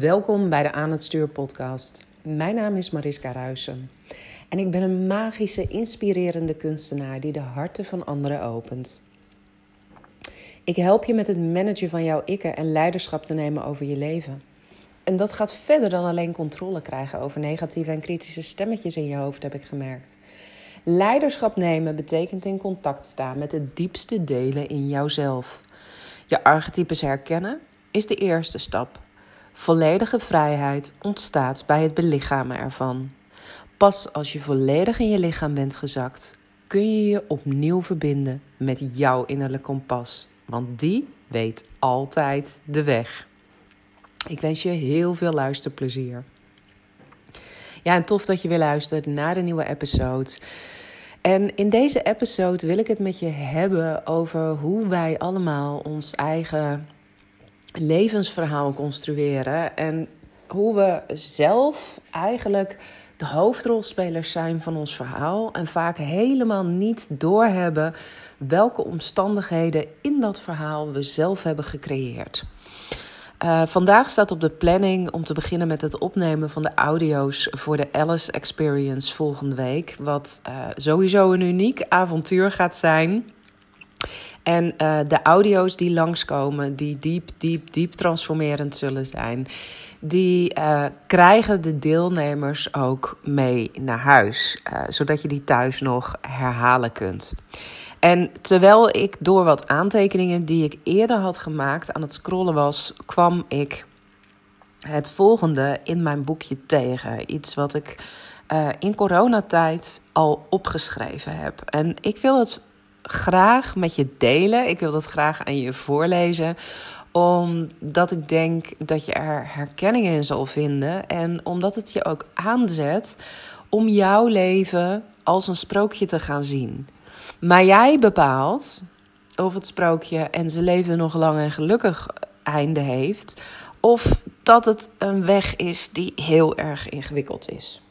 Welkom bij de Aan het Stuur podcast. Mijn naam is Mariska Ruisen en ik ben een magische, inspirerende kunstenaar die de harten van anderen opent. Ik help je met het managen van jouw ikken en leiderschap te nemen over je leven. En dat gaat verder dan alleen controle krijgen over negatieve en kritische stemmetjes in je hoofd, heb ik gemerkt. Leiderschap nemen betekent in contact staan met de diepste delen in jouzelf. Je archetypes herkennen is de eerste stap. Volledige vrijheid ontstaat bij het belichamen ervan. Pas als je volledig in je lichaam bent gezakt, kun je je opnieuw verbinden met jouw innerlijke kompas. Want die weet altijd de weg. Ik wens je heel veel luisterplezier. Ja, en tof dat je weer luistert naar de nieuwe episode. En in deze episode wil ik het met je hebben over hoe wij allemaal ons eigen levensverhaal construeren. En hoe we zelf eigenlijk de hoofdrolspelers zijn van ons verhaal. En vaak helemaal niet doorhebben welke omstandigheden in dat verhaal we zelf hebben gecreëerd. Uh, vandaag staat op de planning om te beginnen met het opnemen van de audio's voor de Alice Experience volgende week. Wat uh, sowieso een uniek avontuur gaat zijn. En uh, de audio's die langskomen, die diep, diep, diep transformerend zullen zijn, die uh, krijgen de deelnemers ook mee naar huis, uh, zodat je die thuis nog herhalen kunt. En terwijl ik door wat aantekeningen die ik eerder had gemaakt aan het scrollen was, kwam ik het volgende in mijn boekje tegen. Iets wat ik in coronatijd al opgeschreven heb. En ik wil het graag met je delen. Ik wil dat graag aan je voorlezen omdat ik denk dat je er herkenning in zal vinden. En omdat het je ook aanzet om jouw leven als een sprookje te gaan zien. Maar jij bepaalt of het sprookje en ze leefde nog lang en gelukkig einde heeft. Of dat het een weg is die heel erg ingewikkeld is.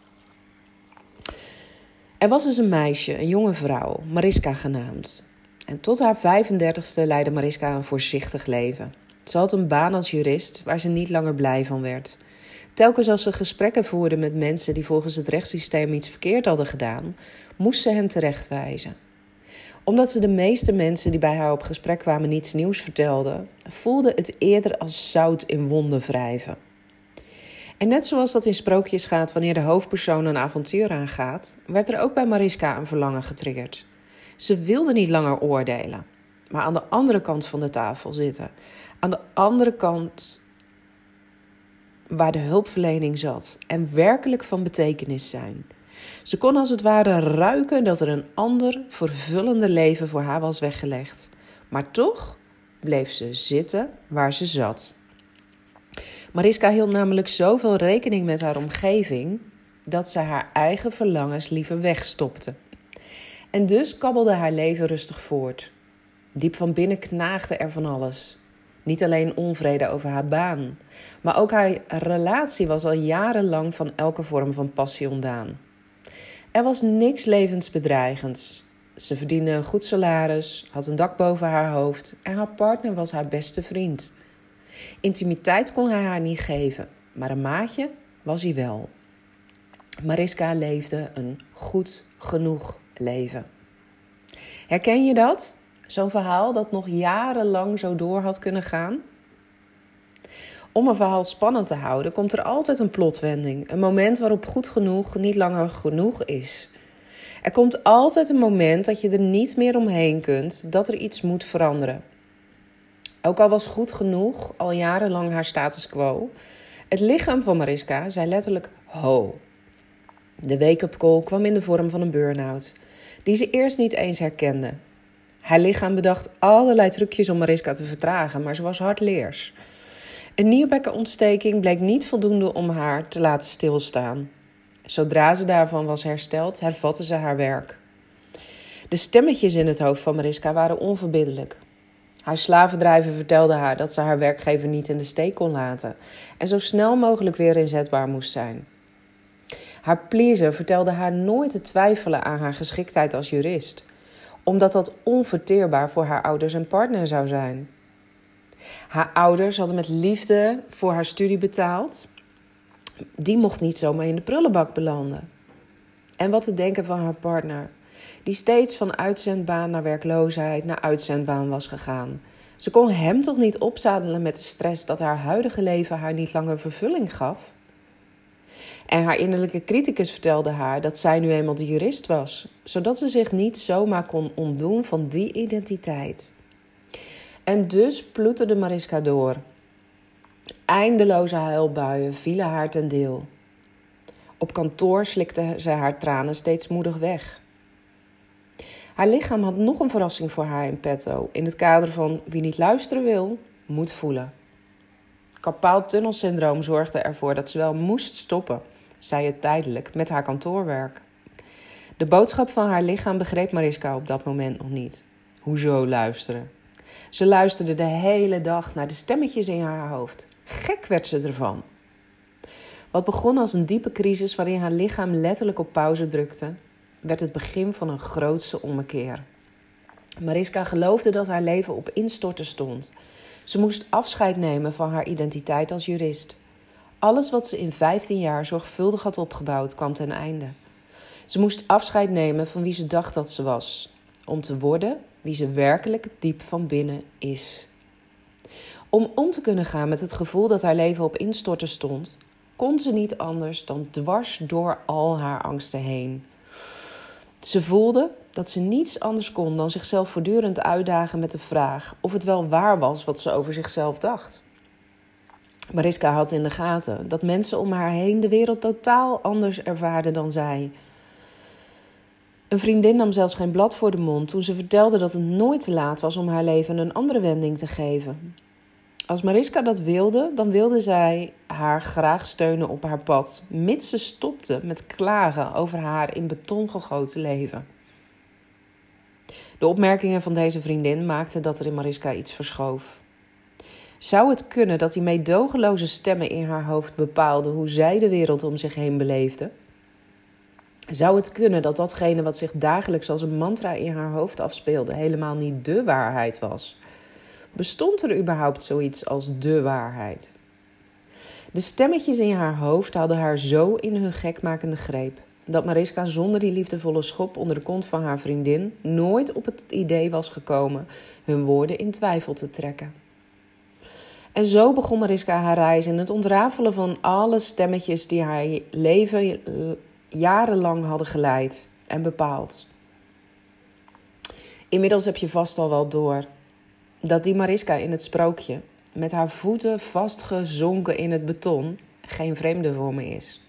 Er was dus een meisje, een jonge vrouw, Mariska genaamd. En tot haar 35ste leidde Mariska een voorzichtig leven. Ze had een baan als jurist waar ze niet langer blij van werd. Telkens als ze gesprekken voerde met mensen die volgens het rechtssysteem iets verkeerd hadden gedaan, moest ze hen terechtwijzen. Omdat ze de meeste mensen die bij haar op gesprek kwamen niets nieuws vertelden, voelde het eerder als zout in wonden wrijven. En net zoals dat in sprookjes gaat wanneer de hoofdpersoon een avontuur aangaat, werd er ook bij Mariska een verlangen getriggerd. Ze wilde niet langer oordelen, maar aan de andere kant van de tafel zitten. Aan de andere kant waar de hulpverlening zat en werkelijk van betekenis zijn. Ze kon als het ware ruiken dat er een ander, vervullender leven voor haar was weggelegd. Maar toch bleef ze zitten waar ze zat. Mariska hield namelijk zoveel rekening met haar omgeving dat ze haar eigen verlangens liever wegstopte. En dus kabbelde haar leven rustig voort. Diep van binnen knaagde er van alles. Niet alleen onvrede over haar baan, maar ook haar relatie was al jarenlang van elke vorm van passie ontdaan. Er was niks levensbedreigends. Ze verdiende een goed salaris, had een dak boven haar hoofd en haar partner was haar beste vriend. Intimiteit kon hij haar niet geven, maar een maatje was hij wel. Mariska leefde een goed genoeg leven. Herken je dat? Zo'n verhaal dat nog jarenlang zo door had kunnen gaan? Om een verhaal spannend te houden, komt er altijd een plotwending. Een moment waarop goed genoeg niet langer genoeg is. Er komt altijd een moment dat je er niet meer omheen kunt, dat er iets moet veranderen. Ook al was goed genoeg al jarenlang haar status quo, het lichaam van Mariska zei letterlijk ho. De wake-up call kwam in de vorm van een burn-out, die ze eerst niet eens herkende. Haar lichaam bedacht allerlei trucjes om Mariska te vertragen, maar ze was hardleers. Een nierbekkenontsteking bleek niet voldoende om haar te laten stilstaan. Zodra ze daarvan was hersteld, hervatte ze haar werk. De stemmetjes in het hoofd van Mariska waren onverbiddelijk. Haar slavendrijver vertelde haar dat ze haar werkgever niet in de steek kon laten en zo snel mogelijk weer inzetbaar moest zijn. Haar pleaser vertelde haar nooit te twijfelen aan haar geschiktheid als jurist, omdat dat onverteerbaar voor haar ouders en partner zou zijn. Haar ouders hadden met liefde voor haar studie betaald. Die mocht niet zomaar in de prullenbak belanden. En wat te denken van haar partner, die steeds van uitzendbaan naar werkloosheid naar uitzendbaan was gegaan. Ze kon hem toch niet opzadelen met de stress dat haar huidige leven haar niet langer vervulling gaf? En haar innerlijke criticus vertelde haar dat zij nu eenmaal de jurist was, zodat ze zich niet zomaar kon ontdoen van die identiteit. En dus ploeterde Mariska door. Eindeloze huilbuien vielen haar ten deel. Op kantoor slikte ze haar tranen steeds moedig weg. Haar lichaam had nog een verrassing voor haar in petto, in het kader van wie niet luisteren wil, moet voelen. Kapaaltunnelsyndroom zorgde ervoor dat ze wel moest stoppen, zei het tijdelijk, met haar kantoorwerk. De boodschap van haar lichaam begreep Mariska op dat moment nog niet. Hoezo luisteren? Ze luisterde de hele dag naar de stemmetjes in haar hoofd. Gek werd ze ervan. Wat begon als een diepe crisis waarin haar lichaam letterlijk op pauze drukte, werd het begin van een grootse ommekeer. Mariska geloofde dat haar leven op instorten stond. Ze moest afscheid nemen van haar identiteit als jurist. Alles wat ze in 15 jaar zorgvuldig had opgebouwd kwam ten einde. Ze moest afscheid nemen van wie ze dacht dat ze was, om te worden wie ze werkelijk diep van binnen is. Om om te kunnen gaan met het gevoel dat haar leven op instorten stond, kon ze niet anders dan dwars door al haar angsten heen. Ze voelde dat ze niets anders kon dan zichzelf voortdurend uitdagen met de vraag of het wel waar was wat ze over zichzelf dacht. Mariska had in de gaten dat mensen om haar heen de wereld totaal anders ervaarden dan zij. Een vriendin nam zelfs geen blad voor de mond toen ze vertelde dat het nooit te laat was om haar leven een andere wending te geven. Als Mariska dat wilde, dan wilde zij haar graag steunen op haar pad, mits ze stopte met klagen over haar in beton gegoten leven. De opmerkingen van deze vriendin maakten dat er in Mariska iets verschoof. Zou het kunnen dat die meedogenloze stemmen in haar hoofd bepaalden hoe zij de wereld om zich heen beleefde? Zou het kunnen dat datgene wat zich dagelijks als een mantra in haar hoofd afspeelde helemaal niet de waarheid was? Bestond er überhaupt zoiets als de waarheid? De stemmetjes in haar hoofd hadden haar zo in hun gekmakende greep dat Mariska zonder die liefdevolle schop onder de kont van haar vriendin nooit op het idee was gekomen hun woorden in twijfel te trekken. En zo begon Mariska haar reis in het ontrafelen van alle stemmetjes die haar leven jarenlang hadden geleid en bepaald. Inmiddels heb je vast al wel door dat die Mariska in het sprookje met haar voeten vastgezonken in het beton geen vreemde voor me is.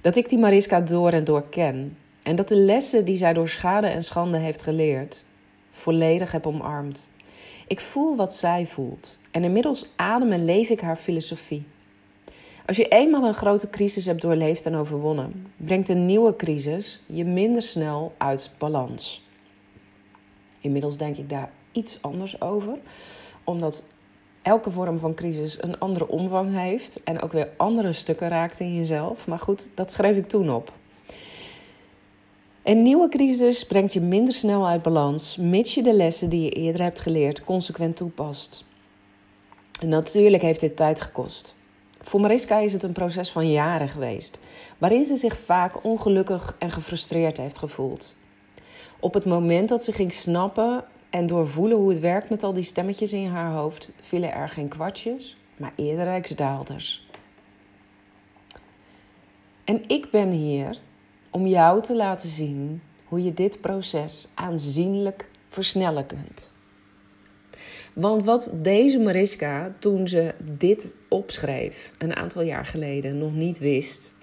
Dat ik die Mariska door en door ken en dat de lessen die zij door schade en schande heeft geleerd volledig heb omarmd. Ik voel wat zij voelt en inmiddels adem en leef ik haar filosofie. Als je eenmaal een grote crisis hebt doorleefd en overwonnen, brengt een nieuwe crisis je minder snel uit balans. Inmiddels denk ik daar iets anders over, omdat elke vorm van crisis een andere omvang heeft en ook weer andere stukken raakt in jezelf. Maar goed, dat schreef ik toen op. Een nieuwe crisis brengt je minder snel uit balans, mits je de lessen die je eerder hebt geleerd consequent toepast. En natuurlijk heeft dit tijd gekost. Voor Mariska is het een proces van jaren geweest, waarin ze zich vaak ongelukkig en gefrustreerd heeft gevoeld. Op het moment dat ze ging snappen en doorvoelen hoe het werkt met al die stemmetjes in haar hoofd, vielen er geen kwartjes, maar eerder rijksdaalders. En ik ben hier om jou te laten zien hoe je dit proces aanzienlijk versnellen kunt. Want wat deze Mariska, toen ze dit opschreef, een aantal jaar geleden, nog niet wist,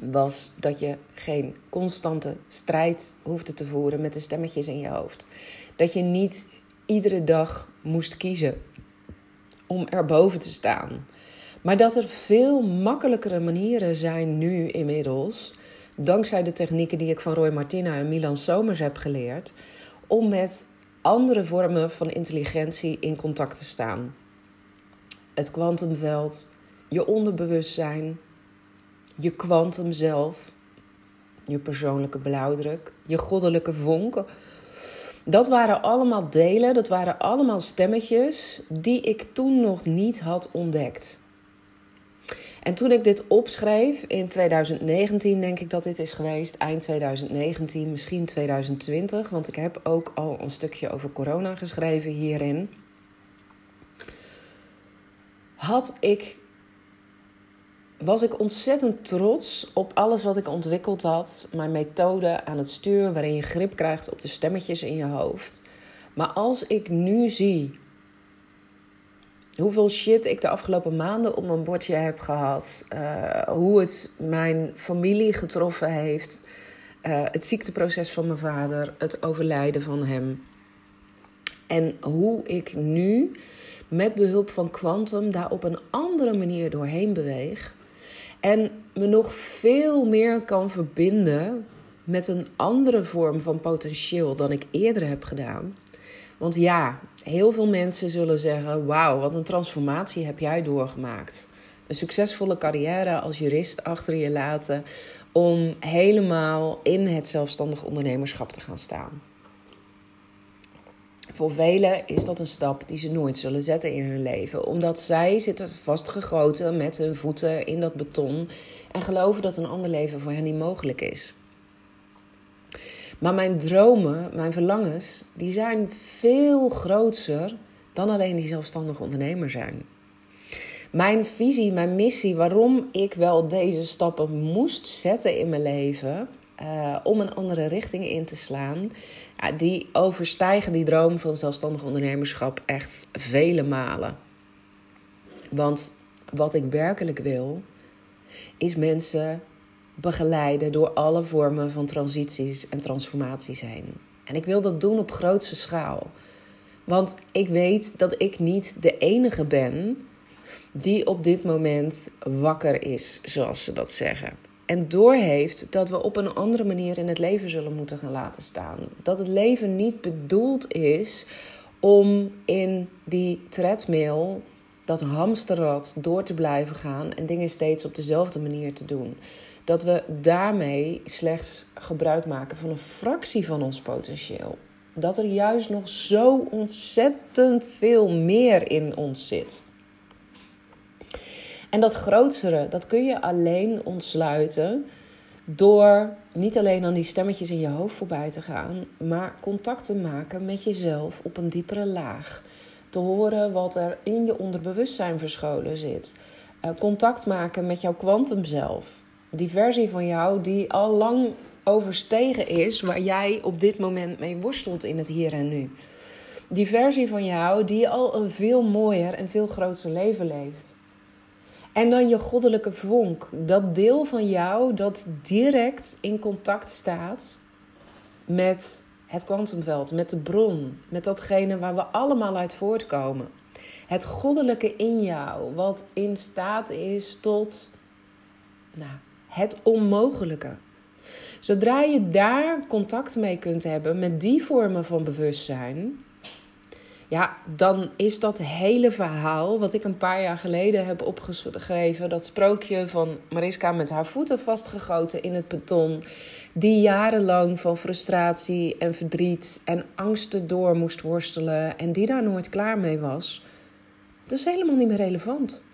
was dat je geen constante strijd hoefde te voeren met de stemmetjes in je hoofd. Dat je niet iedere dag moest kiezen om erboven te staan. Maar dat er veel makkelijkere manieren zijn nu inmiddels, dankzij de technieken die ik van Roy Martina en Milan Somers heb geleerd, om met andere vormen van intelligentie in contact te staan. Het kwantumveld, je onderbewustzijn, je kwantum zelf, je persoonlijke blauwdruk, je goddelijke vonk, Dat waren allemaal delen, dat waren allemaal stemmetjes die ik toen nog niet had ontdekt. En toen ik dit opschreef in 2019, denk ik dat dit is geweest, eind 2019, misschien 2020, want ik heb ook al een stukje over corona geschreven hierin. Had ik, was ik ontzettend trots op alles wat ik ontwikkeld had. Mijn methode aan het stuur, waarin je grip krijgt op de stemmetjes in je hoofd. Maar als ik nu zie hoeveel shit ik de afgelopen maanden op mijn bordje heb gehad. Uh, hoe het mijn familie getroffen heeft. Uh, het ziekteproces van mijn vader. Het overlijden van hem. En hoe ik nu met behulp van Quantum daar op een andere manier doorheen beweeg. En me nog veel meer kan verbinden met een andere vorm van potentieel dan ik eerder heb gedaan. Want ja, heel veel mensen zullen zeggen: Wauw, wat een transformatie heb jij doorgemaakt. Een succesvolle carrière als jurist achter je laten om helemaal in het zelfstandig ondernemerschap te gaan staan. Voor velen is dat een stap die ze nooit zullen zetten in hun leven, omdat zij zitten vastgegoten met hun voeten in dat beton en geloven dat een ander leven voor hen niet mogelijk is. Maar mijn dromen, mijn verlangens, die zijn veel groter dan alleen die zelfstandig ondernemer zijn. Mijn visie, mijn missie, waarom ik wel deze stappen moest zetten in mijn leven uh, om een andere richting in te slaan, die overstijgen die droom van zelfstandig ondernemerschap echt vele malen. Want wat ik werkelijk wil, is mensen begeleiden door alle vormen van transities en transformaties heen. En ik wil dat doen op grootste schaal. Want ik weet dat ik niet de enige ben die op dit moment wakker is, zoals ze dat zeggen. En doorheeft dat we op een andere manier in het leven zullen moeten gaan laten staan. Dat het leven niet bedoeld is om in die treadmill, dat hamsterrad, door te blijven gaan en dingen steeds op dezelfde manier te doen dat we daarmee slechts gebruik maken van een fractie van ons potentieel. Dat er juist nog zo ontzettend veel meer in ons zit. En dat grotere, dat kun je alleen ontsluiten door niet alleen aan die stemmetjes in je hoofd voorbij te gaan, maar contact te maken met jezelf op een diepere laag. Te horen wat er in je onderbewustzijn verscholen zit. Uh, contact maken met jouw kwantumzelf die versie van jou die al lang overstegen is waar jij op dit moment mee worstelt in het hier en nu. Die versie van jou die al een veel mooier en veel groter leven leeft. En dan je goddelijke vonk, dat deel van jou dat direct in contact staat met het kwantumveld, met de bron, met datgene waar we allemaal uit voortkomen. Het goddelijke in jou, wat in staat is tot nou, het onmogelijke. Zodra je daar contact mee kunt hebben met die vormen van bewustzijn, ja, dan is dat hele verhaal wat ik een paar jaar geleden heb opgeschreven, dat sprookje van Mariska met haar voeten vastgegoten in het beton, die jarenlang van frustratie en verdriet en angsten door moest worstelen en die daar nooit klaar mee was, dat is helemaal niet meer relevant.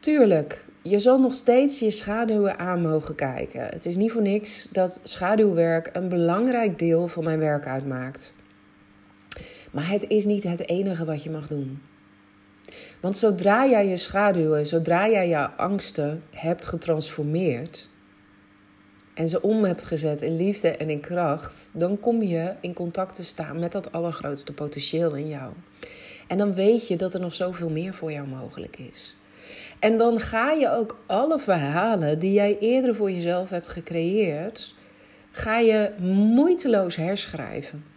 Tuurlijk, je zal nog steeds je schaduwen aan mogen kijken. Het is niet voor niks dat schaduwwerk een belangrijk deel van mijn werk uitmaakt. Maar het is niet het enige wat je mag doen. Want zodra jij je schaduwen, zodra jij je angsten hebt getransformeerd en ze om hebt gezet in liefde en in kracht, dan kom je in contact te staan met dat allergrootste potentieel in jou. En dan weet je dat er nog zoveel meer voor jou mogelijk is. En dan ga je ook alle verhalen die jij eerder voor jezelf hebt gecreëerd, ga je moeiteloos herschrijven.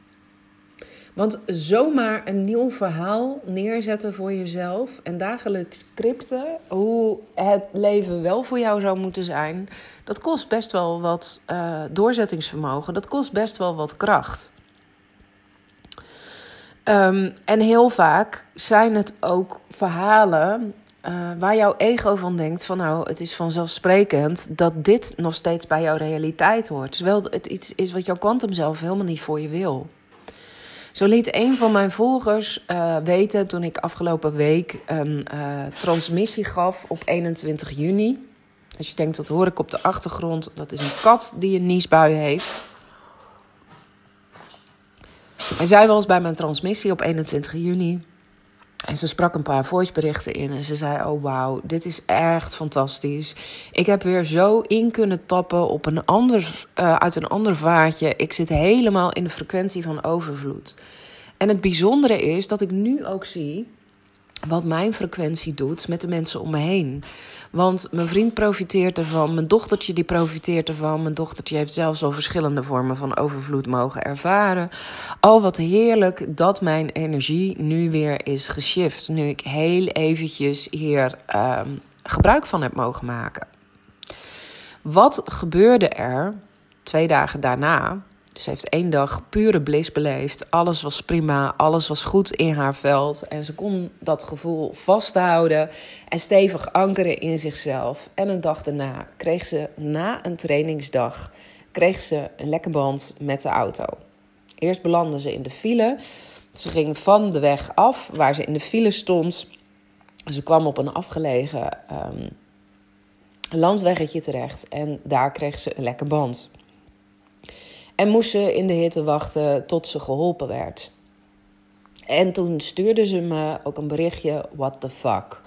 Want zomaar een nieuw verhaal neerzetten voor jezelf en dagelijks scripten hoe het leven wel voor jou zou moeten zijn, dat kost best wel wat uh, doorzettingsvermogen. Dat kost best wel wat kracht. Um, en heel vaak zijn het ook verhalen uh, waar jouw ego van denkt: van nou, het is vanzelfsprekend dat dit nog steeds bij jouw realiteit hoort. Terwijl het iets is wat jouw kwantum zelf helemaal niet voor je wil. Zo liet een van mijn volgers uh, weten toen ik afgelopen week een uh, transmissie gaf op 21 juni. Als je denkt, dat hoor ik op de achtergrond, dat is een kat die een niesbui heeft. En zij was bij mijn transmissie op 21 juni. En ze sprak een paar voiceberichten in en ze zei: Oh wauw, dit is echt fantastisch. Ik heb weer zo in kunnen tappen op een ander, uh, uit een ander vaatje. Ik zit helemaal in de frequentie van overvloed. En het bijzondere is dat ik nu ook zie wat mijn frequentie doet met de mensen om me heen. Want mijn vriend profiteert ervan, mijn dochtertje die profiteert ervan. Mijn dochtertje heeft zelfs al verschillende vormen van overvloed mogen ervaren. Al wat heerlijk dat mijn energie nu weer is geshift. Nu ik heel eventjes hier uh, gebruik van heb mogen maken. Wat gebeurde er twee dagen daarna? Ze heeft één dag pure bliss beleefd. Alles was prima, alles was goed in haar veld. En ze kon dat gevoel vasthouden en stevig ankeren in zichzelf. En een dag daarna kreeg ze, na een trainingsdag, kreeg ze een lekker band met de auto. Eerst belandde ze in de file. Ze ging van de weg af waar ze in de file stond. Ze kwam op een afgelegen um, landsweggetje terecht en daar kreeg ze een lekker band. En moest ze in de hitte wachten tot ze geholpen werd. En toen stuurde ze me ook een berichtje: What the fuck?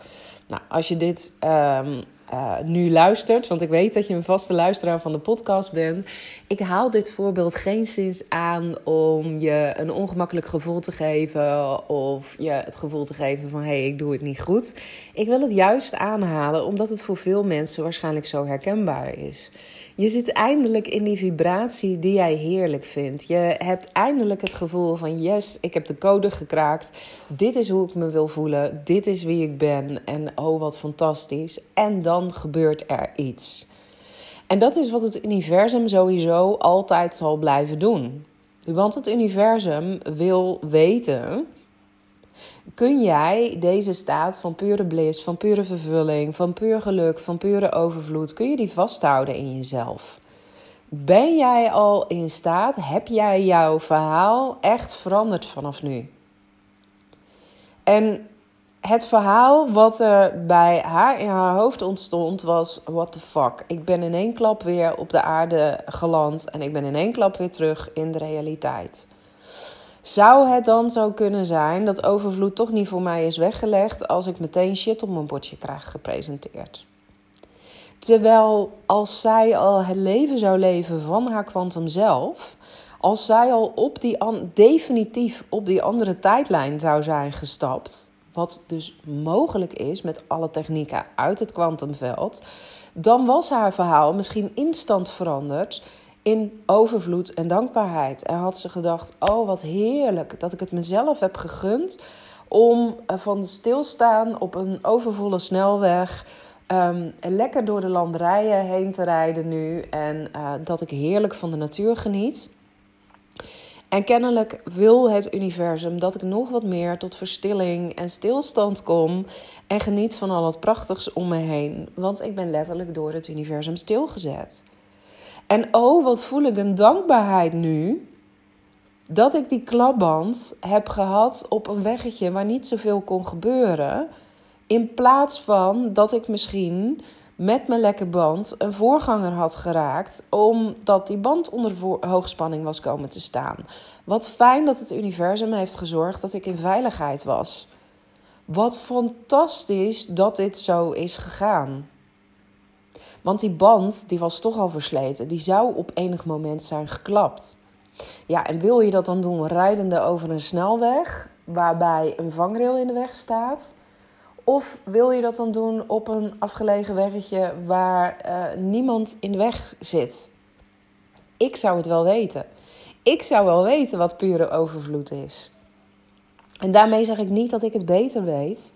Nou, als je dit um, uh, nu luistert, want ik weet dat je een vaste luisteraar van de podcast bent. Ik haal dit voorbeeld geen sinds aan om je een ongemakkelijk gevoel te geven of je het gevoel te geven van hé, hey, ik doe het niet goed. Ik wil het juist aanhalen omdat het voor veel mensen waarschijnlijk zo herkenbaar is. Je zit eindelijk in die vibratie die jij heerlijk vindt. Je hebt eindelijk het gevoel van yes, ik heb de code gekraakt. Dit is hoe ik me wil voelen. Dit is wie ik ben. En oh, wat fantastisch. En dan gebeurt er iets. En dat is wat het universum sowieso altijd zal blijven doen. Want het universum wil weten kun jij deze staat van pure bliss, van pure vervulling, van puur geluk, van pure overvloed, kun je die vasthouden in jezelf? Ben jij al in staat, heb jij jouw verhaal echt veranderd vanaf nu? En het verhaal wat er bij haar in haar hoofd ontstond was: what the fuck? Ik ben in één klap weer op de aarde geland en ik ben in één klap weer terug in de realiteit. Zou het dan zo kunnen zijn dat overvloed toch niet voor mij is weggelegd als ik meteen shit op mijn bordje krijg gepresenteerd? Terwijl als zij al het leven zou leven van haar kwantum zelf, als zij al op die definitief op die andere tijdlijn zou zijn gestapt, wat dus mogelijk is met alle technieken uit het kwantumveld, dan was haar verhaal misschien instant veranderd in overvloed en dankbaarheid. En had ze gedacht: Oh, wat heerlijk dat ik het mezelf heb gegund om eh, van stilstaan op een overvolle snelweg. Um, lekker door de landerijen heen te rijden nu. En uh, dat ik heerlijk van de natuur geniet. En kennelijk wil het universum dat ik nog wat meer tot verstilling en stilstand kom. En geniet van al het prachtigs om me heen. Want ik ben letterlijk door het universum stilgezet. En oh, wat voel ik een dankbaarheid nu. Dat ik die klapband heb gehad op een weggetje waar niet zoveel kon gebeuren. In plaats van dat ik misschien met mijn lekke band een voorganger had geraakt. Omdat die band onder hoogspanning was komen te staan. Wat fijn dat het universum heeft gezorgd dat ik in veiligheid was. Wat fantastisch dat dit zo is gegaan. Want die band die was toch al versleten. Die zou op enig moment zijn geklapt. Ja, en wil je dat dan doen rijdende over een snelweg waarbij een vangrail in de weg staat? Of wil je dat dan doen op een afgelegen weggetje waar uh, niemand in de weg zit? Ik zou het wel weten. Ik zou wel weten wat pure overvloed is. En daarmee zeg ik niet dat ik het beter weet.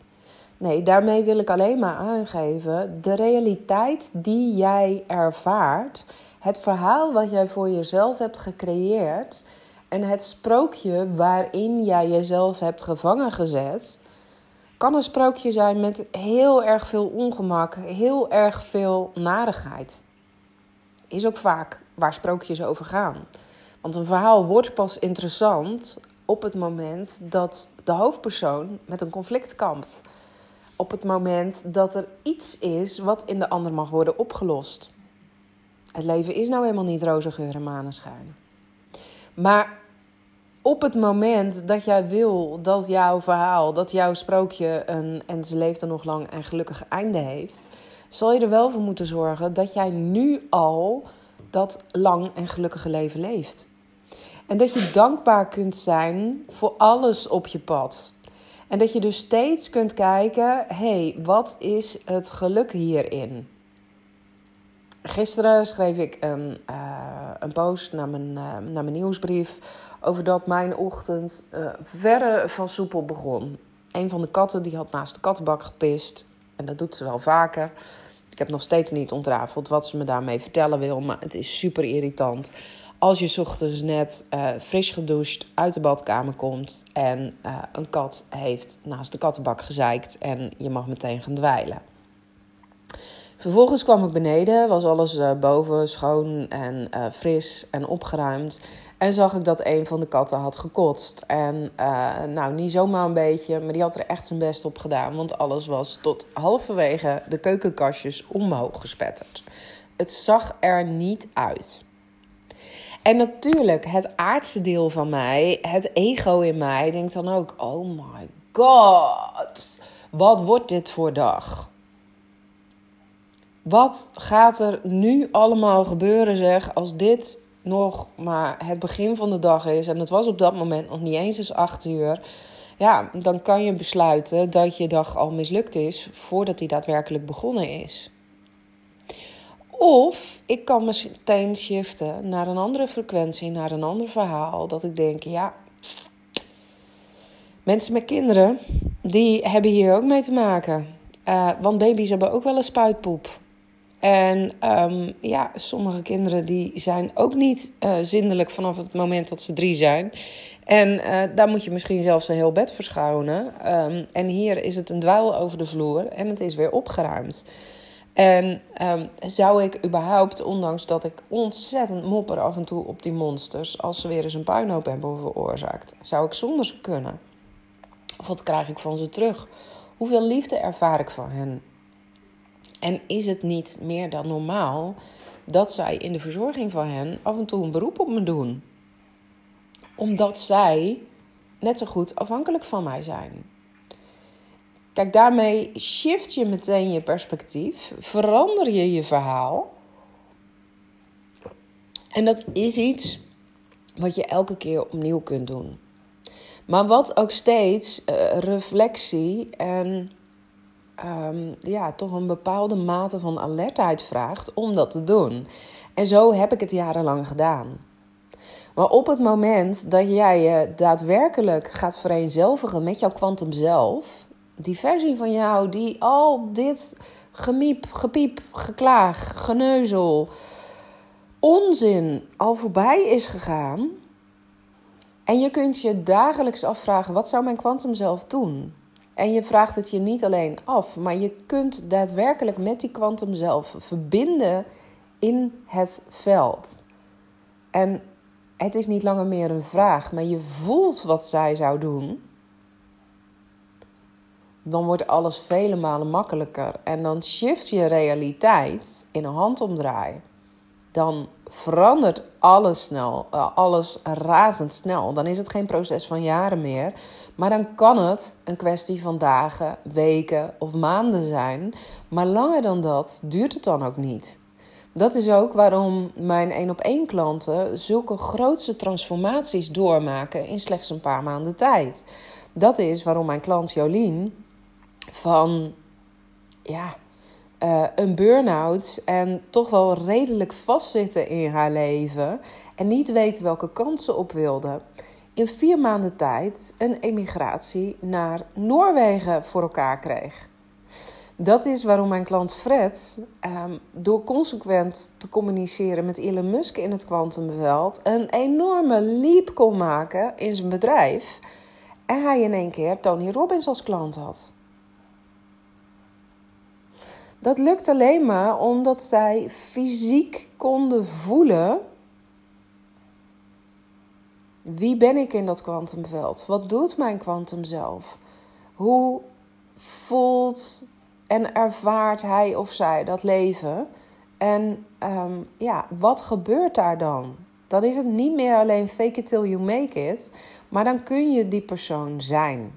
Nee, daarmee wil ik alleen maar aangeven de realiteit die jij ervaart, het verhaal wat jij voor jezelf hebt gecreëerd en het sprookje waarin jij jezelf hebt gevangen gezet, kan een sprookje zijn met heel erg veel ongemak, heel erg veel narigheid. Is ook vaak waar sprookjes over gaan. Want een verhaal wordt pas interessant op het moment dat de hoofdpersoon met een conflict kampt. Op het moment dat er iets is wat in de ander mag worden opgelost. Het leven is nou helemaal niet roze geur en maneschijn. Maar op het moment dat jij wil dat jouw verhaal, dat jouw sprookje een en ze leeft er nog lang en gelukkig einde heeft, zal je er wel voor moeten zorgen dat jij nu al dat lang en gelukkige leven leeft. En dat je dankbaar kunt zijn voor alles op je pad. En dat je dus steeds kunt kijken: hé, hey, wat is het geluk hierin? Gisteren schreef ik een, uh, een post naar mijn, uh, naar mijn nieuwsbrief over dat mijn ochtend uh, verre van soepel begon. Een van de katten die had naast de kattenbak gepist. En dat doet ze wel vaker. Ik heb nog steeds niet ontrafeld wat ze me daarmee vertellen wil. Maar het is super irritant als je ochtends net uh, fris gedoucht uit de badkamer komt en een kat heeft naast de kattenbak gezeikt en je mag meteen gaan dweilen. Vervolgens kwam ik beneden, was alles uh, boven schoon en fris en opgeruimd. En zag ik dat een van de katten had gekotst. En nou, niet zomaar een beetje, maar die had er echt zijn best op gedaan. Want alles was tot halverwege de keukenkastjes omhoog gespetterd. Het zag er niet uit. En natuurlijk, het aardse deel van mij, het ego in mij, denkt dan ook: oh my god, wat wordt dit voor dag? Wat gaat er nu allemaal gebeuren, zeg, als dit nog maar het begin van de dag is en het was op dat moment nog niet eens eens acht uur? Ja, dan kan je besluiten dat je dag al mislukt is voordat die daadwerkelijk begonnen is. Of ik kan meteen shiften naar een andere frequentie, naar een ander verhaal. Dat ik denk, ja, mensen met kinderen, die hebben hier ook mee te maken. Uh, want baby's hebben ook wel een spuitpoep. En um, ja, sommige kinderen die zijn ook niet uh, zindelijk vanaf het moment dat ze drie zijn. En uh, daar moet je misschien zelfs een heel bed verschonen. Um, en hier is het een dweil over de vloer en het is weer opgeruimd. En um, zou ik überhaupt, ondanks dat ik ontzettend mopper af en toe op die monsters, als ze weer eens een puinhoop hebben veroorzaakt, zou ik zonder ze kunnen? Of wat krijg ik van ze terug? Hoeveel liefde ervaar ik van hen? En is het niet meer dan normaal dat zij in de verzorging van hen af en toe een beroep op me doen? Omdat zij net zo goed afhankelijk van mij zijn. Kijk, daarmee shift je meteen je perspectief, verander je je verhaal. En dat is iets wat je elke keer opnieuw kunt doen. Maar wat ook steeds uh, reflectie en um, ja, toch een bepaalde mate van alertheid vraagt om dat te doen. En zo heb ik het jarenlang gedaan. Maar op het moment dat jij je daadwerkelijk gaat vereenzelvigen met jouw kwantum zelf, die versie van jou die al dit gemiep, gepiep, geklaag, geneuzel, onzin al voorbij is gegaan. En je kunt je dagelijks afvragen: wat zou mijn kwantum zelf doen? En je vraagt het je niet alleen af, maar je kunt daadwerkelijk met die kwantum zelf verbinden in het veld. En het is niet langer meer een vraag, maar je voelt wat zij zou doen dan wordt alles vele malen makkelijker. En dan shift je realiteit in een handomdraai. Dan verandert alles snel, uh, alles razendsnel. Dan is het geen proces van jaren meer. Maar dan kan het een kwestie van dagen, weken of maanden zijn. Maar langer dan dat duurt het dan ook niet. Dat is ook waarom mijn één op één klanten zulke grootse transformaties doormaken in slechts een paar maanden tijd. Dat is waarom mijn klant Jolien van ja, uh, een burn-out en toch wel redelijk vastzitten in haar leven en niet weten welke kant ze op wilde. In vier maanden tijd een emigratie naar Noorwegen voor elkaar kreeg. Dat is waarom mijn klant Fred, um, door consequent te communiceren met Elon Musk in het kwantumveld, een enorme leap kon maken in zijn bedrijf. En hij in één keer Tony Robbins als klant had. Dat lukt alleen maar omdat zij fysiek konden voelen. Wie ben ik in dat kwantumveld? Wat doet mijn kwantum zelf? Hoe voelt en ervaart hij of zij dat leven? En ehm, ja, wat gebeurt daar dan? Dan is het niet meer alleen fake it till you make it, maar dan kun je die persoon zijn.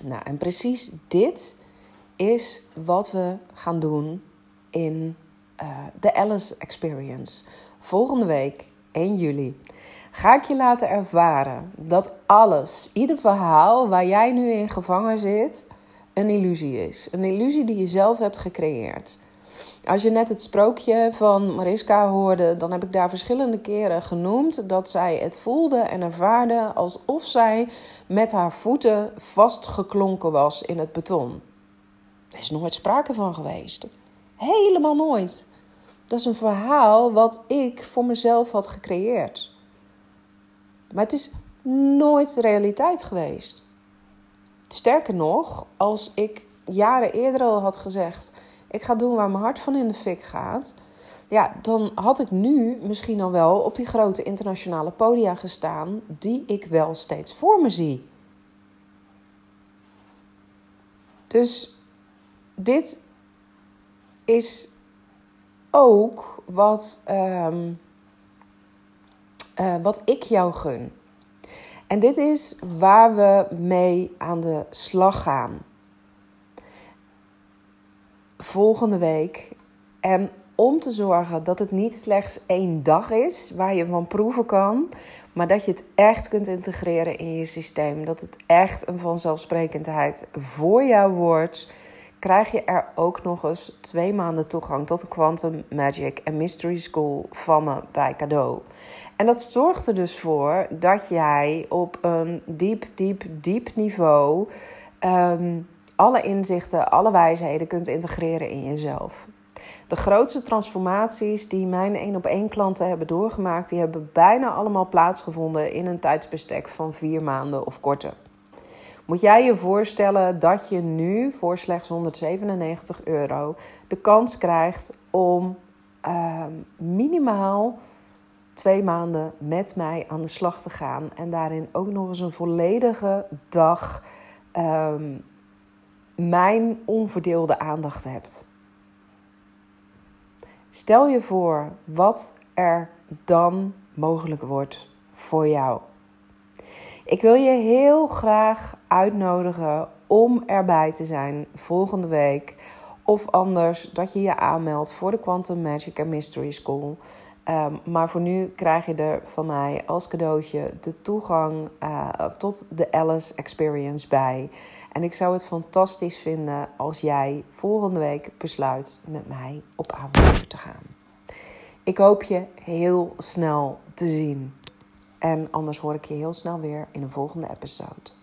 Nou, en precies dit is wat we gaan doen in uh, de Alice Experience. Volgende week, 1 juli, ga ik je laten ervaren dat alles, ieder verhaal waar jij nu in gevangen zit, een illusie is. Een illusie die je zelf hebt gecreëerd. Als je net het sprookje van Mariska hoorde, dan heb ik daar verschillende keren genoemd dat zij het voelde en ervaarde alsof zij met haar voeten vastgeklonken was in het beton. Er is nooit sprake van geweest. Helemaal nooit. Dat is een verhaal wat ik voor mezelf had gecreëerd. Maar het is nooit de realiteit geweest. Sterker nog, als ik jaren eerder al had gezegd: ik ga doen waar mijn hart van in de fik gaat. Ja, dan had ik nu misschien al wel op die grote internationale podia gestaan, die ik wel steeds voor me zie. Dus dit is ook wat, ehm, eh, wat ik jou gun. En dit is waar we mee aan de slag gaan. Volgende week. En om te zorgen dat het niet slechts één dag is waar je van proeven kan, maar dat je het echt kunt integreren in je systeem. Dat het echt een vanzelfsprekendheid voor jou wordt. Krijg je er ook nog eens twee maanden toegang tot de Quantum Magic en Mystery School van me bij cadeau. En dat zorgt er dus voor dat jij op een diep, diep, diep niveau ehm, alle inzichten, alle wijsheden kunt integreren in jezelf. De grootste transformaties die mijn één op één klanten hebben doorgemaakt, die hebben bijna allemaal plaatsgevonden in een tijdsbestek van vier maanden of korter. Moet jij je voorstellen dat je nu voor slechts 197 euro de kans krijgt om ehm, minimaal twee maanden met mij aan de slag te gaan. En daarin ook nog eens een volledige dag um, mijn onverdeelde aandacht hebt. Stel je voor wat er dan mogelijk wordt voor jou. Ik wil je heel graag uitnodigen om erbij te zijn volgende week. Of anders dat je je aanmeldt voor de Quantum Magic and Mystery School. Ehm, maar voor nu krijg je er van mij als cadeautje de toegang uh, tot de Alice Experience bij. En ik zou het fantastisch vinden als jij volgende week besluit met mij op avontuur te gaan. Ik hoop je heel snel te zien. En anders hoor ik je heel snel weer in een volgende episode.